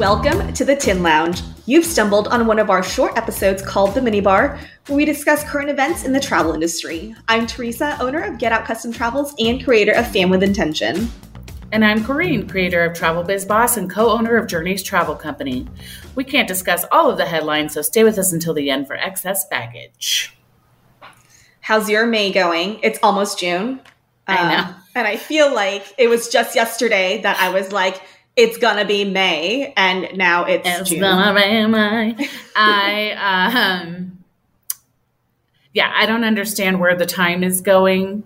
Welcome to the Tin Lounge. You've stumbled on one of our short episodes called The Minibar, where we discuss current events in the travel industry. I'm Teresa, owner of Get Out Custom Travels and creator of Fam with Intention. And I'm Corrine, creator of Travel Biz Boss and co owner of Journeys Travel Company. We can't discuss all of the headlines, so stay with us until the end for excess baggage. How's your May going? It's almost June. I know. Uh, and I feel like it was just yesterday that I was like, it's gonna be May, and now it's, It's June. gonna be my. I um, yeah, I don't understand where the time is going,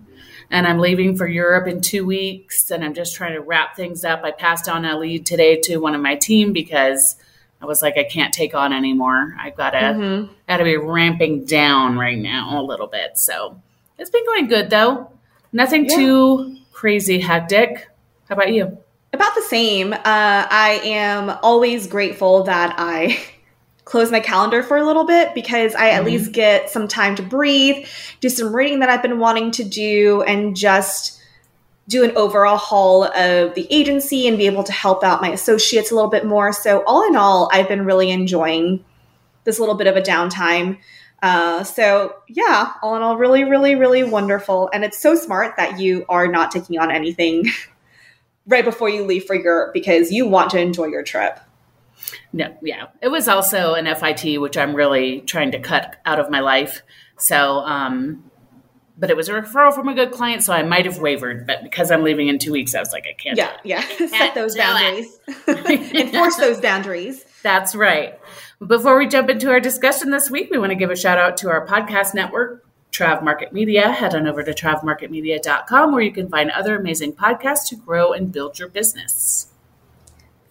and I'm leaving for Europe in two weeks, and I'm just trying to wrap things up. I passed on a lead today to one of my team because I was like, I can't take on anymore. I've got to Mhm. got to be ramping down right now a little bit. So it's been going good though. Nothing Yeah. too crazy hectic. How about you? About the same. Uh, I am always grateful that I close my calendar for a little bit because I at Mhm. least get some time to breathe, do some reading that I've been wanting to do, and just do an overall haul of the agency and be able to help out my associates a little bit more. So, all in all, I've been really enjoying this little bit of a downtime. Uh, so, yeah, all in all, really, really, really wonderful. And it's so smart that you are not taking on anything right before you leave for Europe because you want to enjoy your trip. No, yeah. It was also an FIT, which I'm really trying to cut out of my life. So, um, but it was a referral from a good client, so I might have wavered. But because I'm leaving in two weeks, I was like, I can't. Yeah, yeah. Set Can't those boundaries, enforce those boundaries. That's right. Before we jump into our discussion this week, we want to give a shout out to our podcast network, Trav Market Media. Head on over to travmarketmedia.com where you can find other amazing podcasts to grow and build your business.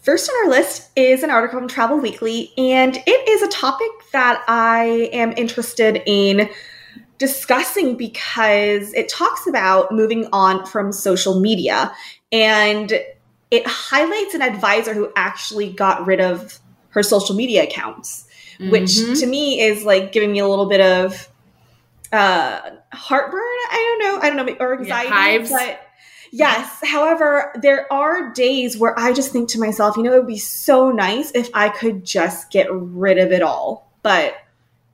First on our list is an article from Travel Weekly, and it is a topic that I am interested in discussing because it talks about moving on from social media and it highlights an advisor who actually got rid of her social media accounts, which Mhm. to me is like giving me a little bit of uh heartburn. I don't know. I don't know, or anxiety. hives. But yes. However, there are days where I just think to myself, you know, it would be so nice if I could just get rid of it all. But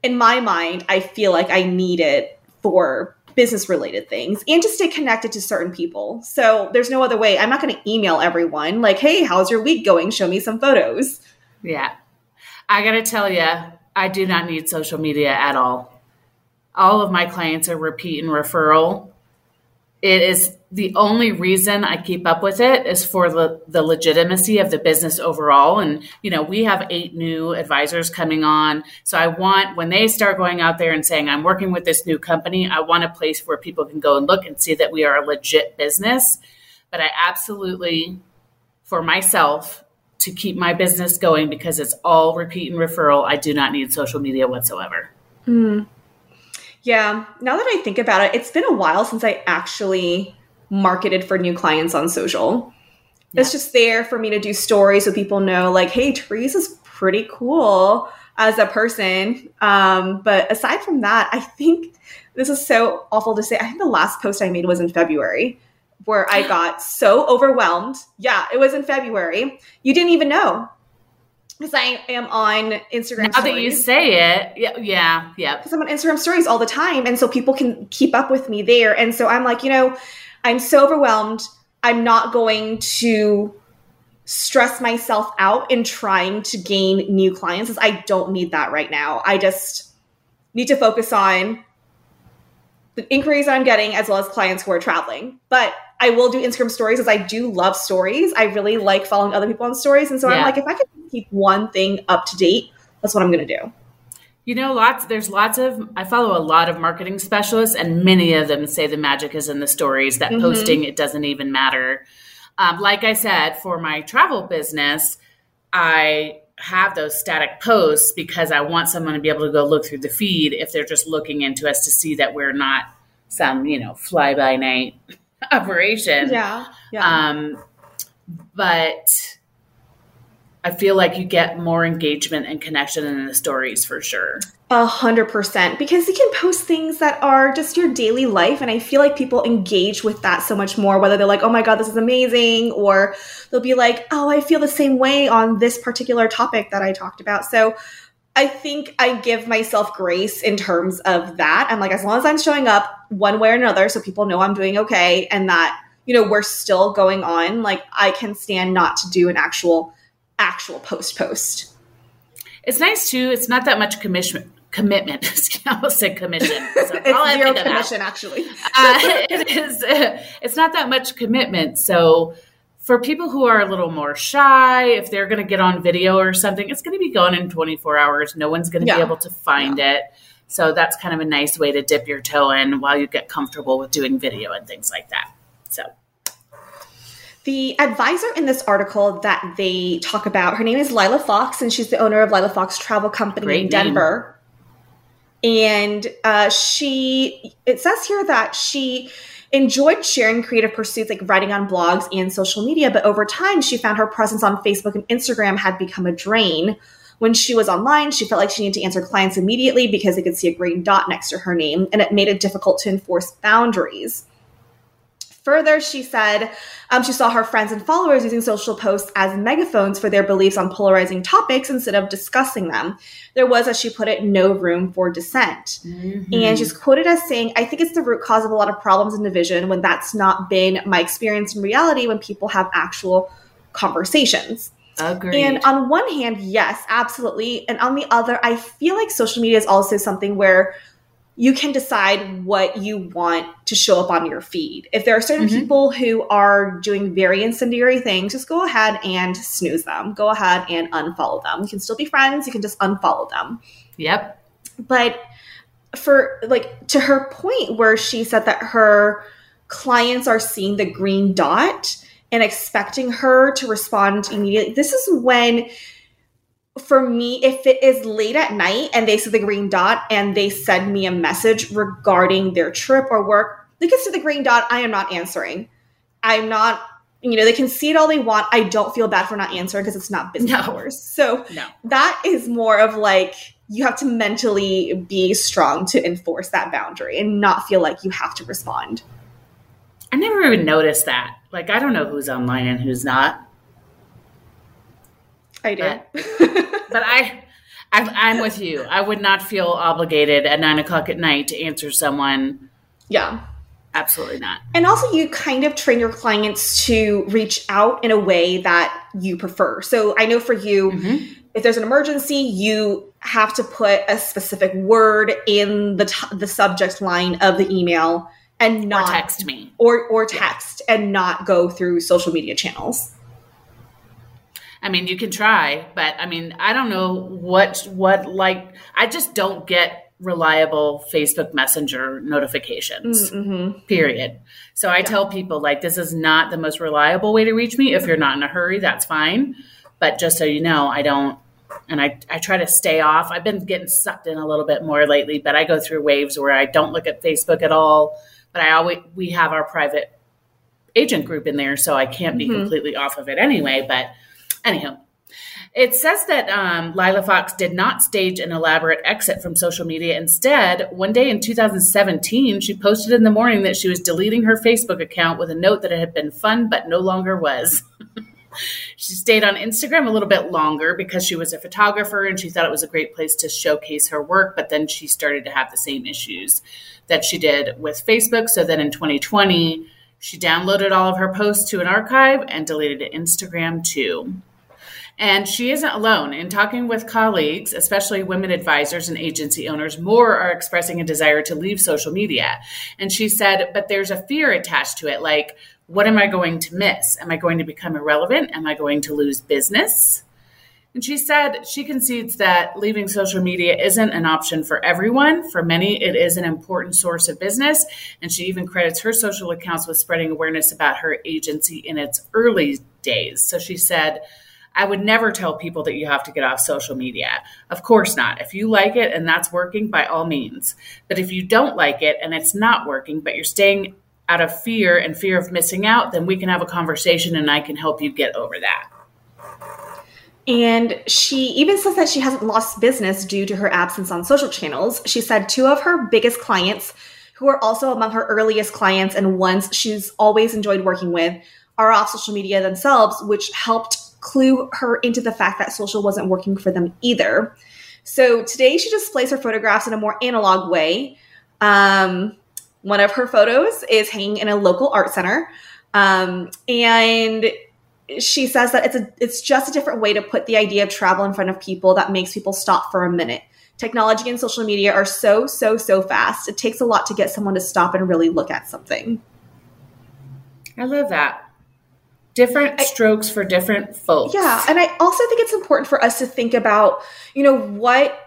in my mind, I feel like I need it for business related things and to stay connected to certain people. So there's no other way. I'm not going to email everyone like, "Hey, how's your week going? Show me some photos." Yeah. I got to tell you, I do not need social media at all. All of my clients are repeat and referral. It is the only reason I keep up with it is for the, the legitimacy of the business overall. And, you know, we have eight new advisors coming on. So I want, when they start going out there and saying, I'm working with this new company, I want a place where people can go and look and see that we are a legit business. But I absolutely, for myself, to keep my business going because it's all repeat and referral. I do not need social media whatsoever. Hmm. Yeah, now that I think about it, it's been a while since I actually marketed for new clients on social. It's just there for me to do stories so people know, like, hey, Teresa's pretty cool as a person. Um, but aside from that, I think this is so awful to say. I think the last post I made was in February where I got so overwhelmed. Yeah, it was in February. You didn't even know. Because I am on Instagram. Now that you say it, yeah, yeah, yeah. because I'm on Instagram stories all the time. And so people can keep up with me there. And so I'm like, you know, I'm so overwhelmed. I'm not going to stress myself out in trying to gain new clients. 'cause I don't need that right now. I just need to focus on the inquiries that I'm getting as well as clients who are traveling. But I will do Instagram stories as I do love stories. I really like following other people on stories. And so I'm like, if I can keep one thing up to date, that's what I'm going to do. You know, lots. There's lots of. I follow a lot of marketing specialists, and many of them say the magic is in the stories. That Mhm. posting it doesn't even matter. Um, like I said, for my travel business, I have those static posts because I want someone to be able to go look through the feed if they're just looking into us to see that we're not some you know fly by night operation. Yeah. Yeah. Um, but I feel like you get more engagement and connection in the stories for sure. A hundred percent. Because you can post things that are just your daily life. And I feel like people engage with that so much more, whether they're like, oh my God, this is amazing, or they'll be like, oh, I feel the same way on this particular topic that I talked about. So I think I give myself grace in terms of that. I'm like, as long as I'm showing up one way or another, so people know I'm doing okay and that, you know, we're still going on, like I can stand not to do an actual actual post post. It's nice too. It's not that much commission commitment. I almost said commission. So it's zero commission, actually. uh, it is. Uh, it's not that much commitment. So for people who are a little more shy, if they're going to get on video or something, it's going to be gone in 24 hours. No one's going to yeah. be able to find yeah. it. So that's kind of a nice way to dip your toe in while you get comfortable with doing video and things like that. So the advisor in this article that they talk about, her name is Lila Fox, and she's the owner of Lila Fox Travel Company Great in Denver. Name. And uh, she, it says here that she enjoyed sharing creative pursuits like writing on blogs and social media, but over time she found her presence on Facebook and Instagram had become a drain. When she was online, she felt like she needed to answer clients immediately because they could see a green dot next to her name, and it made it difficult to enforce boundaries. Further, she said um, she saw her friends and followers using social posts as megaphones for their beliefs on polarizing topics instead of discussing them. There was, as she put it, no room for dissent. Mm-hmm. And she's quoted as saying, I think it's the root cause of a lot of problems and division when that's not been my experience in reality when people have actual conversations. Agreed. And on one hand, yes, absolutely. And on the other, I feel like social media is also something where you can decide what you want to show up on your feed. If there are certain mm-hmm. people who are doing very incendiary things, just go ahead and snooze them. Go ahead and unfollow them. You can still be friends, you can just unfollow them. Yep. But for like to her point where she said that her clients are seeing the green dot and expecting her to respond immediately. This is when for me, if it is late at night and they see the green dot and they send me a message regarding their trip or work, they can see the green dot. I am not answering. I'm not, you know, they can see it all they want. I don't feel bad for not answering because it's not business no. hours. So no. that is more of like, you have to mentally be strong to enforce that boundary and not feel like you have to respond. I never even noticed that. Like, I don't know who's online and who's not. I do. But, but I, I, am with you. I would not feel obligated at nine o'clock at night to answer someone. Yeah. Absolutely not. And also, you kind of train your clients to reach out in a way that you prefer. So, I know for you, mm-hmm. if there's an emergency, you have to put a specific word in the t- the subject line of the email and not or text me or or text yeah. and not go through social media channels. I mean, you can try, but I mean, I don't know what what like I just don't get reliable Facebook Messenger notifications. Mm-hmm. Period. So I yeah. tell people like this is not the most reliable way to reach me. If you're not in a hurry, that's fine. But just so you know, I don't and I, I try to stay off. I've been getting sucked in a little bit more lately, but I go through waves where I don't look at Facebook at all. But I always we have our private agent group in there, so I can't be mm-hmm. completely off of it anyway. But Anyhow, it says that um, Lila Fox did not stage an elaborate exit from social media. Instead, one day in 2017, she posted in the morning that she was deleting her Facebook account with a note that it had been fun but no longer was. she stayed on Instagram a little bit longer because she was a photographer and she thought it was a great place to showcase her work, but then she started to have the same issues that she did with Facebook. So then in 2020, she downloaded all of her posts to an archive and deleted Instagram too. And she isn't alone. In talking with colleagues, especially women advisors and agency owners, more are expressing a desire to leave social media. And she said, but there's a fear attached to it like, what am I going to miss? Am I going to become irrelevant? Am I going to lose business? And she said she concedes that leaving social media isn't an option for everyone. For many, it is an important source of business. And she even credits her social accounts with spreading awareness about her agency in its early days. So she said, I would never tell people that you have to get off social media. Of course not. If you like it and that's working, by all means. But if you don't like it and it's not working, but you're staying out of fear and fear of missing out, then we can have a conversation and I can help you get over that. And she even says that she hasn't lost business due to her absence on social channels. She said two of her biggest clients, who are also among her earliest clients and ones she's always enjoyed working with, are off social media themselves, which helped clue her into the fact that social wasn't working for them either. So today she displays her photographs in a more analog way. Um, one of her photos is hanging in a local art center. Um, and she says that it's a it's just a different way to put the idea of travel in front of people that makes people stop for a minute. Technology and social media are so so so fast. It takes a lot to get someone to stop and really look at something. I love that. Different strokes for different folks. Yeah, and I also think it's important for us to think about, you know, what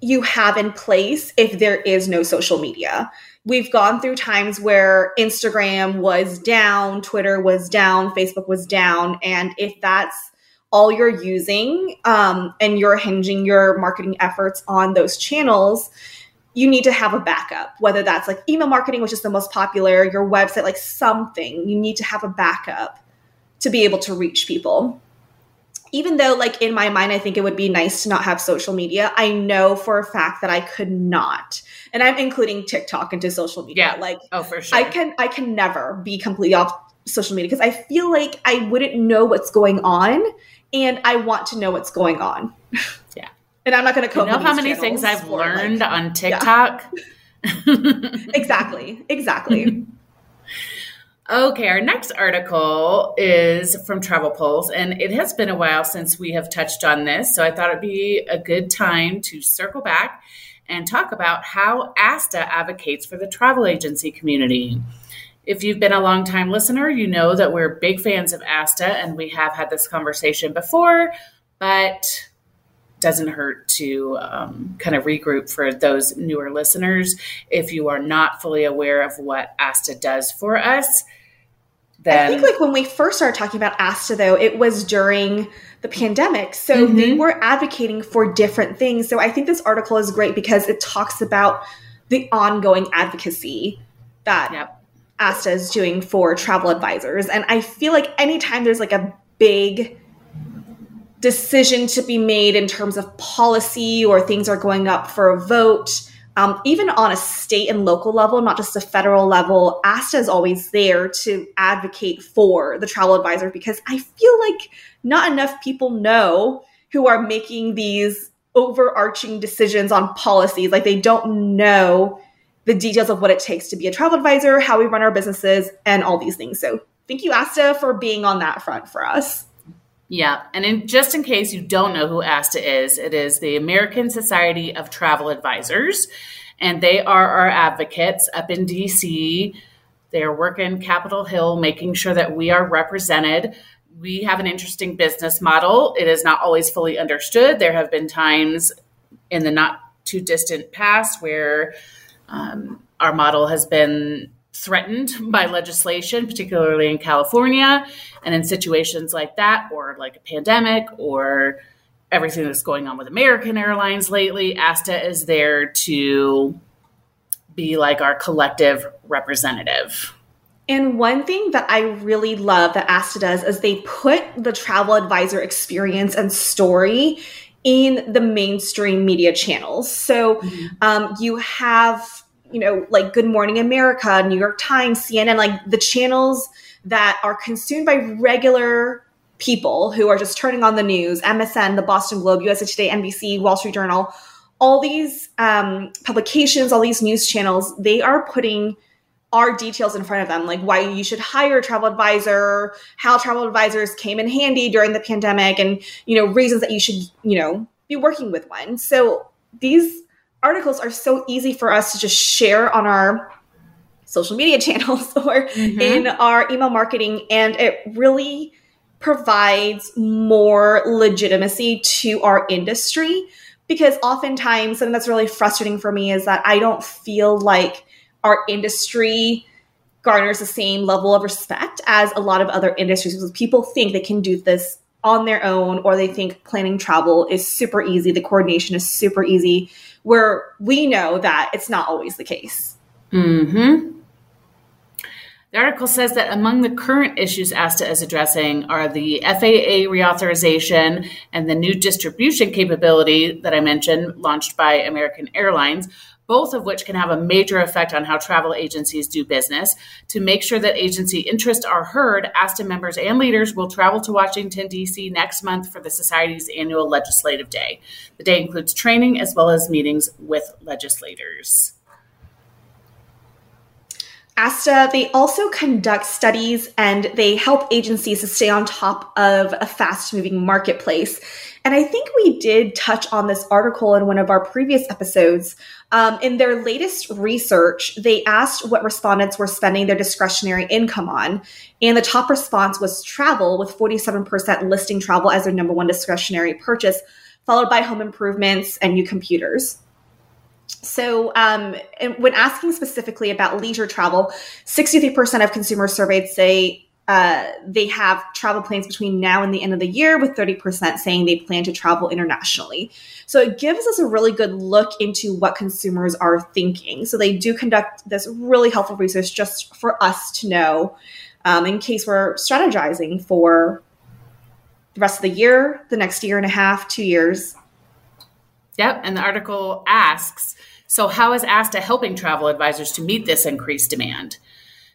you have in place if there is no social media we've gone through times where Instagram was down, Twitter was down, Facebook was down. And if that's all you're using um, and you're hinging your marketing efforts on those channels, you need to have a backup, whether that's like email marketing, which is the most popular, your website, like something. You need to have a backup to be able to reach people even though like in my mind i think it would be nice to not have social media i know for a fact that i could not and i'm including tiktok into social media Yeah. like Oh, for sure. i can i can never be completely off social media because i feel like i wouldn't know what's going on and i want to know what's going on Yeah. and i'm not going to you know how many things I've learned on TikTok? exactly exactly Okay, our next article is from Travel Pulse, and it has been a while since we have touched on this, so I thought it'd be a good time to circle back and talk about how ASTA advocates for the travel agency community. If you've been a long-time listener, you know that we're big fans of ASTA, and we have had this conversation before, but doesn't hurt to um, kind of regroup for those newer listeners. If you are not fully aware of what ASTA does for us, then I think like when we first started talking about ASTA though, it was during the pandemic. So Mhm. they were advocating for different things. So I think this article is great because it talks about the ongoing advocacy that Yep. ASTA is doing for travel advisors. And I feel like anytime there's like a big decision to be made in terms of policy or things are going up for a vote, um, even on a state and local level, not just a federal level, ASTA is always there to advocate for the travel advisor because I feel like not enough people know who are making these overarching decisions on policies. Like they don't know the details of what it takes to be a travel advisor, how we run our businesses, and all these things. So thank you, ASTA, for being on that front for us. Yeah, and in, just in case you don't know who ASTA is, it is the American Society of Travel Advisors, and they are our advocates up in DC. They are working Capitol Hill, making sure that we are represented. We have an interesting business model. It is not always fully understood. There have been times in the not too distant past where um, our model has been threatened by legislation, particularly in California. And in situations like that, or like a pandemic, or everything that's going on with American Airlines lately, ASTA is there to be like our collective representative. And one thing that I really love that ASTA does is they put the travel advisor experience and story in the mainstream media channels. So um, you have, you know, like Good Morning America, New York Times, CNN, like the channels that are consumed by regular people who are just turning on the news, MSN, the Boston Globe, USA Today, NBC, Wall Street Journal, all these um, publications, all these news channels, they are putting our details in front of them, like why you should hire a travel advisor, how travel advisors came in handy during the pandemic, and you know reasons that you should you know be working with one. So these articles are so easy for us to just share on our social media channels or Mhm. in our email marketing, and it really provides more legitimacy to our industry because oftentimes something that's really frustrating for me is that I don't feel like our industry garners the same level of respect as a lot of other industries because people think they can do this on their own or they think planning travel is super easy the coordination is super easy where we know that it's not always the case. Hmm The article says that among the current issues ASTA is addressing are the FAA reauthorization and the new distribution capability that I mentioned, launched by American Airlines, both of which can have a major effect on how travel agencies do business. To make sure that agency interests are heard, ASTA members and leaders will travel to Washington, D.C. next month for the Society's annual legislative day. The day includes training as well as meetings with legislators. ASTA, they also conduct studies and they help agencies to stay on top of a fast moving marketplace. And I think we did touch on this article in one of our previous episodes. Um, in their latest research, they asked what respondents were spending their discretionary income on. And the top response was travel, with 47% listing travel as their number one discretionary purchase, followed by home improvements and new computers. So, um, when asking specifically about leisure travel, 63% of consumers surveyed say uh, they have travel plans between now and the end of the year, with 30% saying they plan to travel internationally. So, it gives us a really good look into what consumers are thinking. So, they do conduct this really helpful research just for us to know um, in case we're strategizing for the rest of the year, the next year and a half, two years. Yep. And the article asks so, how is ASTA helping travel advisors to meet this increased demand?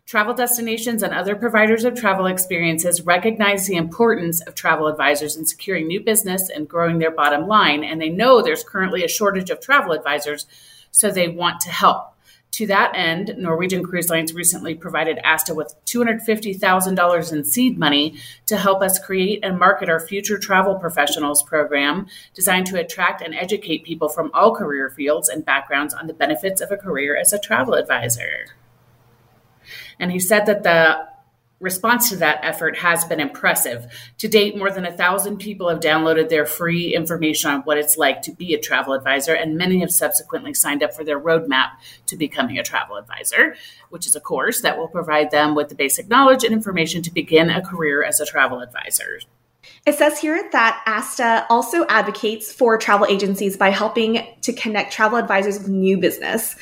Travel destinations and other providers of travel experiences recognize the importance of travel advisors in securing new business and growing their bottom line, and they know there's currently a shortage of travel advisors, so they want to help. To that end, Norwegian Cruise Lines recently provided ASTA with $250,000 in seed money to help us create and market our Future Travel Professionals program, designed to attract and educate people from all career fields and backgrounds on the benefits of a career as a travel advisor. And he said that the response to that effort has been impressive. To date, more than a thousand people have downloaded their free information on what it's like to be a travel advisor, and many have subsequently signed up for their roadmap to becoming a travel advisor, which is a course that will provide them with the basic knowledge and information to begin a career as a travel advisor. It says here that ASTA also advocates for travel agencies by helping to connect travel advisors with new business.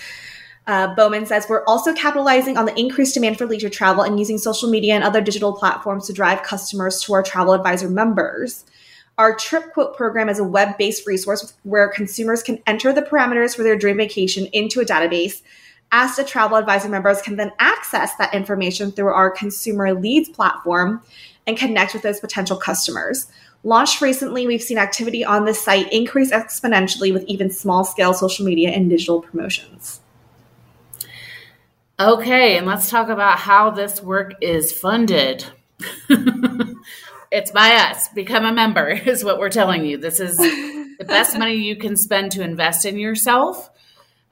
Uh, Bowman says we're also capitalizing on the increased demand for leisure travel and using social media and other digital platforms to drive customers to our travel advisor members. Our trip quote program is a web based resource where consumers can enter the parameters for their dream vacation into a database. ASTA travel advisor members can then access that information through our consumer leads platform and connect with those potential customers. Launched recently, we've seen activity on this site increase exponentially with even small scale social media and digital promotions. Okay, and let's talk about how this work is funded. it's by us. Become a member, is what we're telling you. This is the best money you can spend to invest in yourself.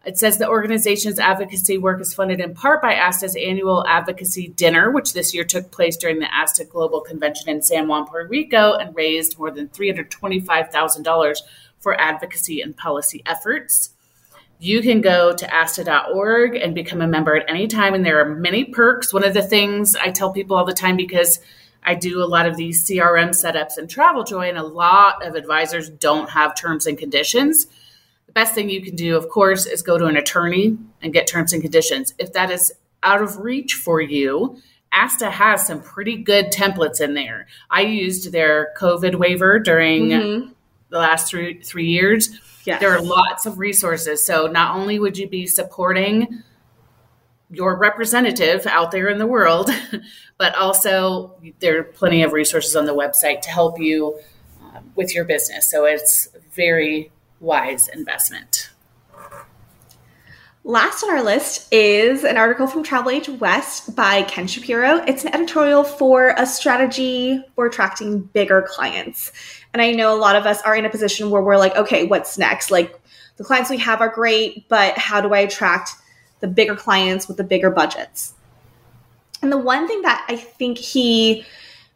It says the organization's advocacy work is funded in part by ASTA's annual advocacy dinner, which this year took place during the ASTA Global Convention in San Juan, Puerto Rico, and raised more than $325,000 for advocacy and policy efforts. You can go to asta.org and become a member at any time, and there are many perks. One of the things I tell people all the time because I do a lot of these CRM setups and TravelJoy, and a lot of advisors don't have terms and conditions. The best thing you can do, of course, is go to an attorney and get terms and conditions. If that is out of reach for you, ASTA has some pretty good templates in there. I used their COVID waiver during mm-hmm. the last three three years Yes. There are lots of resources. So not only would you be supporting your representative out there in the world, but also there are plenty of resources on the website to help you uh, with your business. So it's very wise investment. Last on our list is an article from Travel Age West by Ken Shapiro. It's an editorial for a strategy for attracting bigger clients. And I know a lot of us are in a position where we're like, okay, what's next? Like the clients we have are great, but how do I attract the bigger clients with the bigger budgets? And the one thing that I think he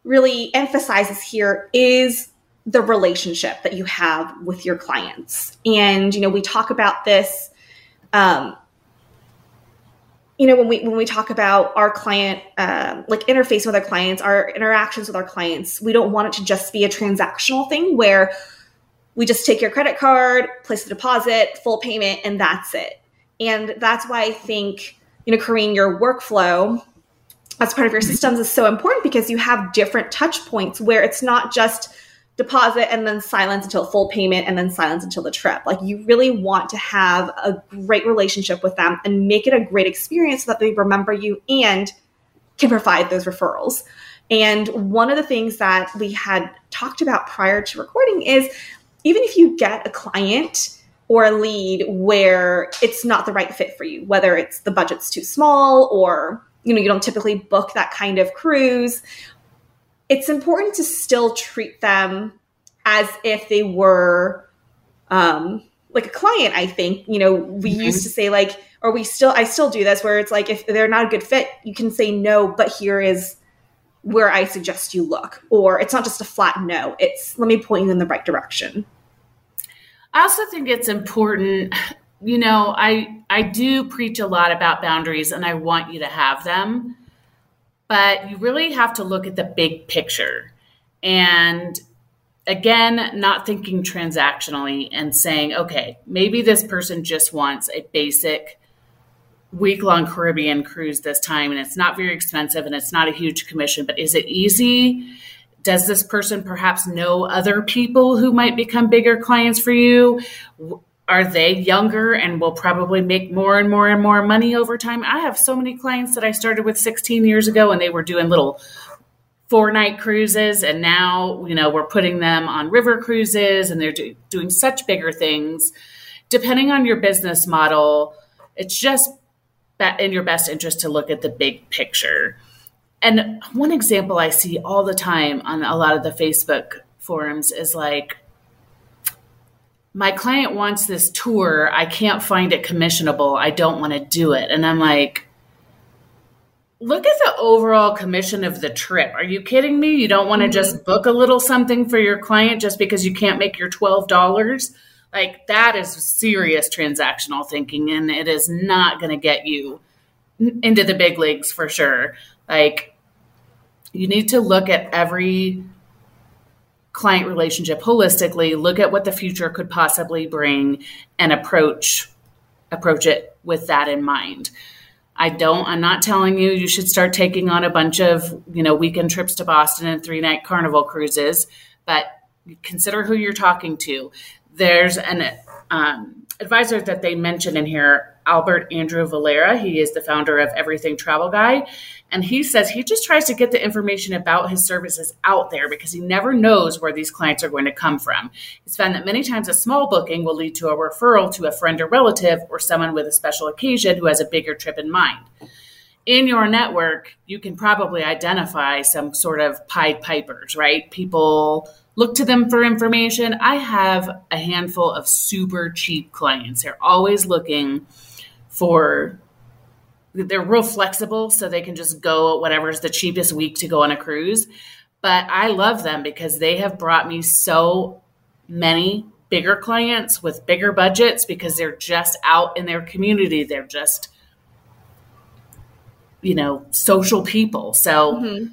really emphasizes here is the relationship that you have with your clients. And, you know, we talk about this um, you know when we when we talk about our client um, like interface with our clients our interactions with our clients we don't want it to just be a transactional thing where we just take your credit card place the deposit full payment and that's it. And that's why i think you know creating your workflow as part of your systems is so important because you have different touch points where it's not just deposit and then silence until full payment and then silence until the trip. Like you really want to have a great relationship with them and make it a great experience so that they remember you and can provide those referrals. And one of the things that we had talked about prior to recording is even if you get a client or a lead where it's not the right fit for you, whether it's the budget's too small or you know you don't typically book that kind of cruise it's important to still treat them as if they were um, like a client i think. You know we mm-hmm. used to say like or we still i still do this where it's like if they're not a good fit you can say no but here is where i suggest you look. Or it's not just a flat no it's let me point you in the right direction. I also think it's important you know i i do preach a lot about boundaries and i want you to have them but you really have to look at the big picture. And again, not thinking transactionally and saying, okay, maybe this person just wants a basic week long Caribbean cruise this time and it's not very expensive and it's not a huge commission, but is it easy? Does this person perhaps know other people who might become bigger clients for you? Are they younger and will probably make more and more and more money over time? I have so many clients that I started with 16 years ago and they were doing little four night cruises and now, you know, we're putting them on river cruises and they're do- doing such bigger things. Depending on your business model, it's just in your best interest to look at the big picture. And one example I see all the time on a lot of the Facebook forums is like, my client wants this tour. I can't find it commissionable. I don't want to do it. And I'm like, look at the overall commission of the trip. Are you kidding me? You don't want to mm-hmm. just book a little something for your client just because you can't make your $12? Like, that is serious transactional thinking, and it is not going to get you into the big leagues for sure. Like, you need to look at every client relationship holistically, look at what the future could possibly bring and approach approach it with that in mind. I don't I'm not telling you you should start taking on a bunch of, you know, weekend trips to Boston and three-night carnival cruises, but consider who you're talking to. There's an um, advisor that they mentioned in here, Albert Andrew Valera. He is the founder of Everything Travel Guide. And he says he just tries to get the information about his services out there because he never knows where these clients are going to come from. He's found that many times a small booking will lead to a referral to a friend or relative or someone with a special occasion who has a bigger trip in mind. In your network, you can probably identify some sort of Pied Pipers, right? People look to them for information. I have a handful of super cheap clients. They're always looking for they're real flexible so they can just go whatever's the cheapest week to go on a cruise but i love them because they have brought me so many bigger clients with bigger budgets because they're just out in their community they're just you know social people so mm-hmm.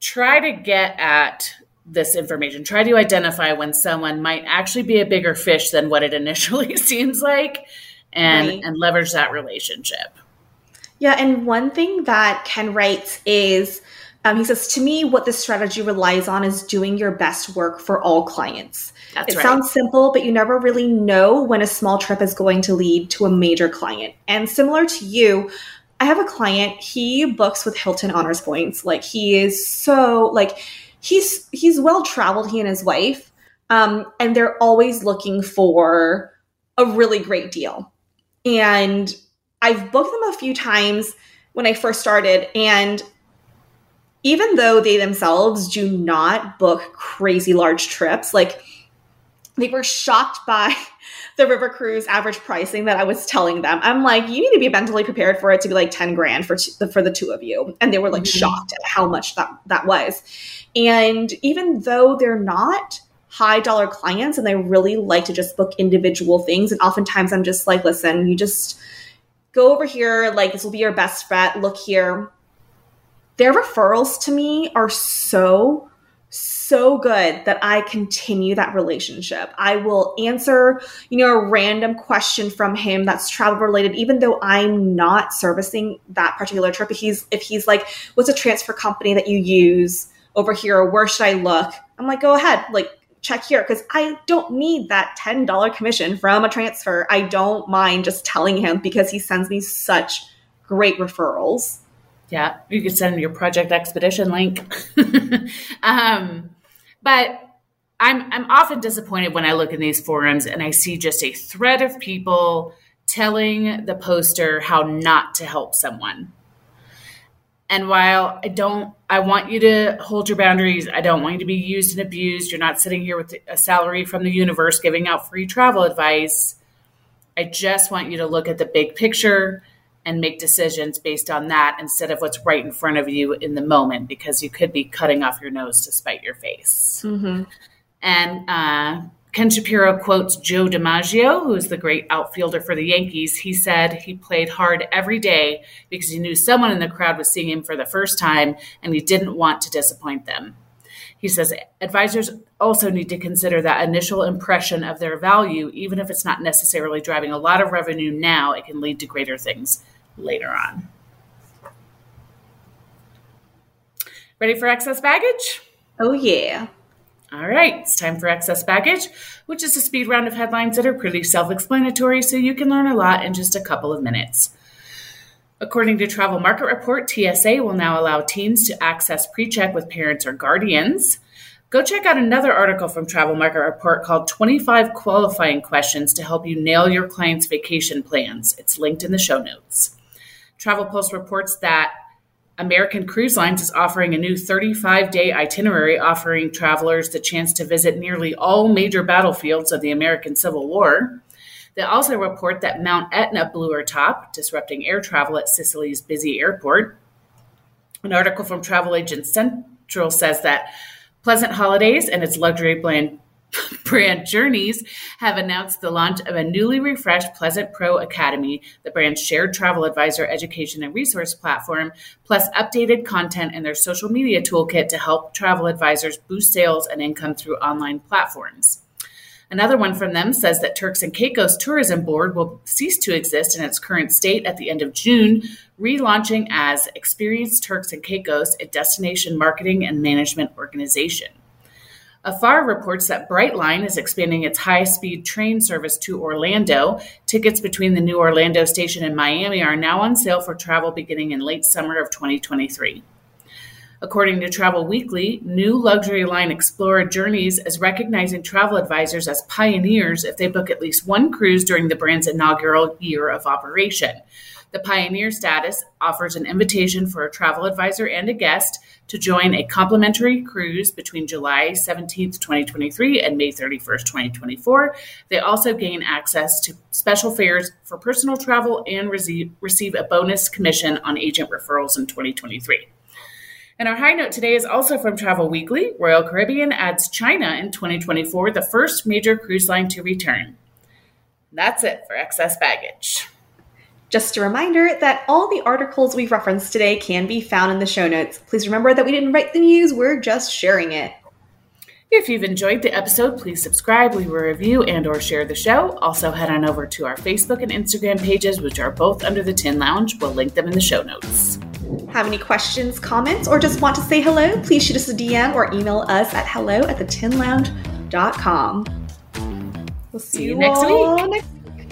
try to get at this information try to identify when someone might actually be a bigger fish than what it initially seems like and right. and leverage that relationship yeah, and one thing that Ken writes is um, he says, to me, what this strategy relies on is doing your best work for all clients. That's it right. sounds simple, but you never really know when a small trip is going to lead to a major client. And similar to you, I have a client, he books with Hilton Honors Points. Like he is so like he's he's well traveled, he and his wife. Um, and they're always looking for a really great deal. And I've booked them a few times when I first started, and even though they themselves do not book crazy large trips, like they were shocked by the river cruise average pricing that I was telling them. I'm like, you need to be mentally prepared for it to be like 10 grand for t- for the two of you. And they were like mm-hmm. shocked at how much that that was. And even though they're not high dollar clients and they really like to just book individual things and oftentimes I'm just like, listen, you just go over here, like this will be your best bet, look here. Their referrals to me are so, so good that I continue that relationship. I will answer, you know, a random question from him that's travel related, even though I'm not servicing that particular trip. If he's if he's like, what's a transfer company that you use over here, or where should I look? I'm like, go ahead, like check here because I don't need that $10 commission from a transfer. I don't mind just telling him because he sends me such great referrals. Yeah, you could send your project expedition link. um, but I'm I'm often disappointed when I look in these forums and I see just a thread of people telling the poster how not to help someone. And while I don't, I want you to hold your boundaries. I don't want you to be used and abused. You're not sitting here with a salary from the universe giving out free travel advice. I just want you to look at the big picture and make decisions based on that instead of what's right in front of you in the moment because you could be cutting off your nose to spite your face. Mm-hmm. And uh, Ken Shapiro quotes Joe DiMaggio, who is the great outfielder for the Yankees. He said he played hard every day because he knew someone in the crowd was seeing him for the first time and he didn't want to disappoint them. He says advisors also need to consider that initial impression of their value, even if it's not necessarily driving a lot of revenue now, it can lead to greater things later on. Ready for excess baggage? Oh, yeah. All right, it's time for excess baggage, which is a speed round of headlines that are pretty self explanatory, so you can learn a lot in just a couple of minutes. According to Travel Market Report, TSA will now allow teens to access pre check with parents or guardians. Go check out another article from Travel Market Report called 25 Qualifying Questions to Help You Nail Your Client's Vacation Plans. It's linked in the show notes. Travel Pulse reports that American Cruise Lines is offering a new 35 day itinerary offering travelers the chance to visit nearly all major battlefields of the American Civil War. They also report that Mount Etna blew her top, disrupting air travel at Sicily's busy airport. An article from Travel Agent Central says that Pleasant Holidays and its luxury brand, brand Journese have announced the launch of a newly refreshed Pleasant Pro Academy, the brand's shared travel advisor education and resource platform, plus updated content in their social media toolkit to help travel advisors boost sales and income through online platforms. Another one from them says that Turks and Caicos Tourism Board will cease to exist in its current state at the end of June, relaunching as Experience Turks and Caicos, a destination marketing and management organization. Afar reports that Brightline is expanding its high speed train service to Orlando. Tickets between the new Orlando station and Miami are now on sale for travel beginning in late summer of 2023. According to Travel Weekly, new luxury line Explora Journeys is recognizing travel advisors as pioneers if they book at least one cruise during the brand's inaugural year of operation. The pioneer status offers an invitation for a travel advisor and a guest to join a complimentary cruise between July 17th, 2023 and May 31st, 2024. They also gain access to special fares for personal travel and receive, receive a bonus commission on agent referrals in 2023. And our high note today is also from Travel Weekly. Royal Caribbean adds China in 2024, the first major cruise line to return. That's it for excess baggage. Just a reminder that all the articles we've referenced today can be found in the show notes. Please remember that we didn't write the news, we're just sharing it. If you've enjoyed the episode, please subscribe, leave a review, and or share the show. Also, head on over to our Facebook and Instagram pages, which are both under the Tin Lounge. We'll link them in the show notes. Have any questions, comments, or just want to say hello? Please shoot us a DM or email us at hello at thetinlounge.com. We'll see, see you, next week. Next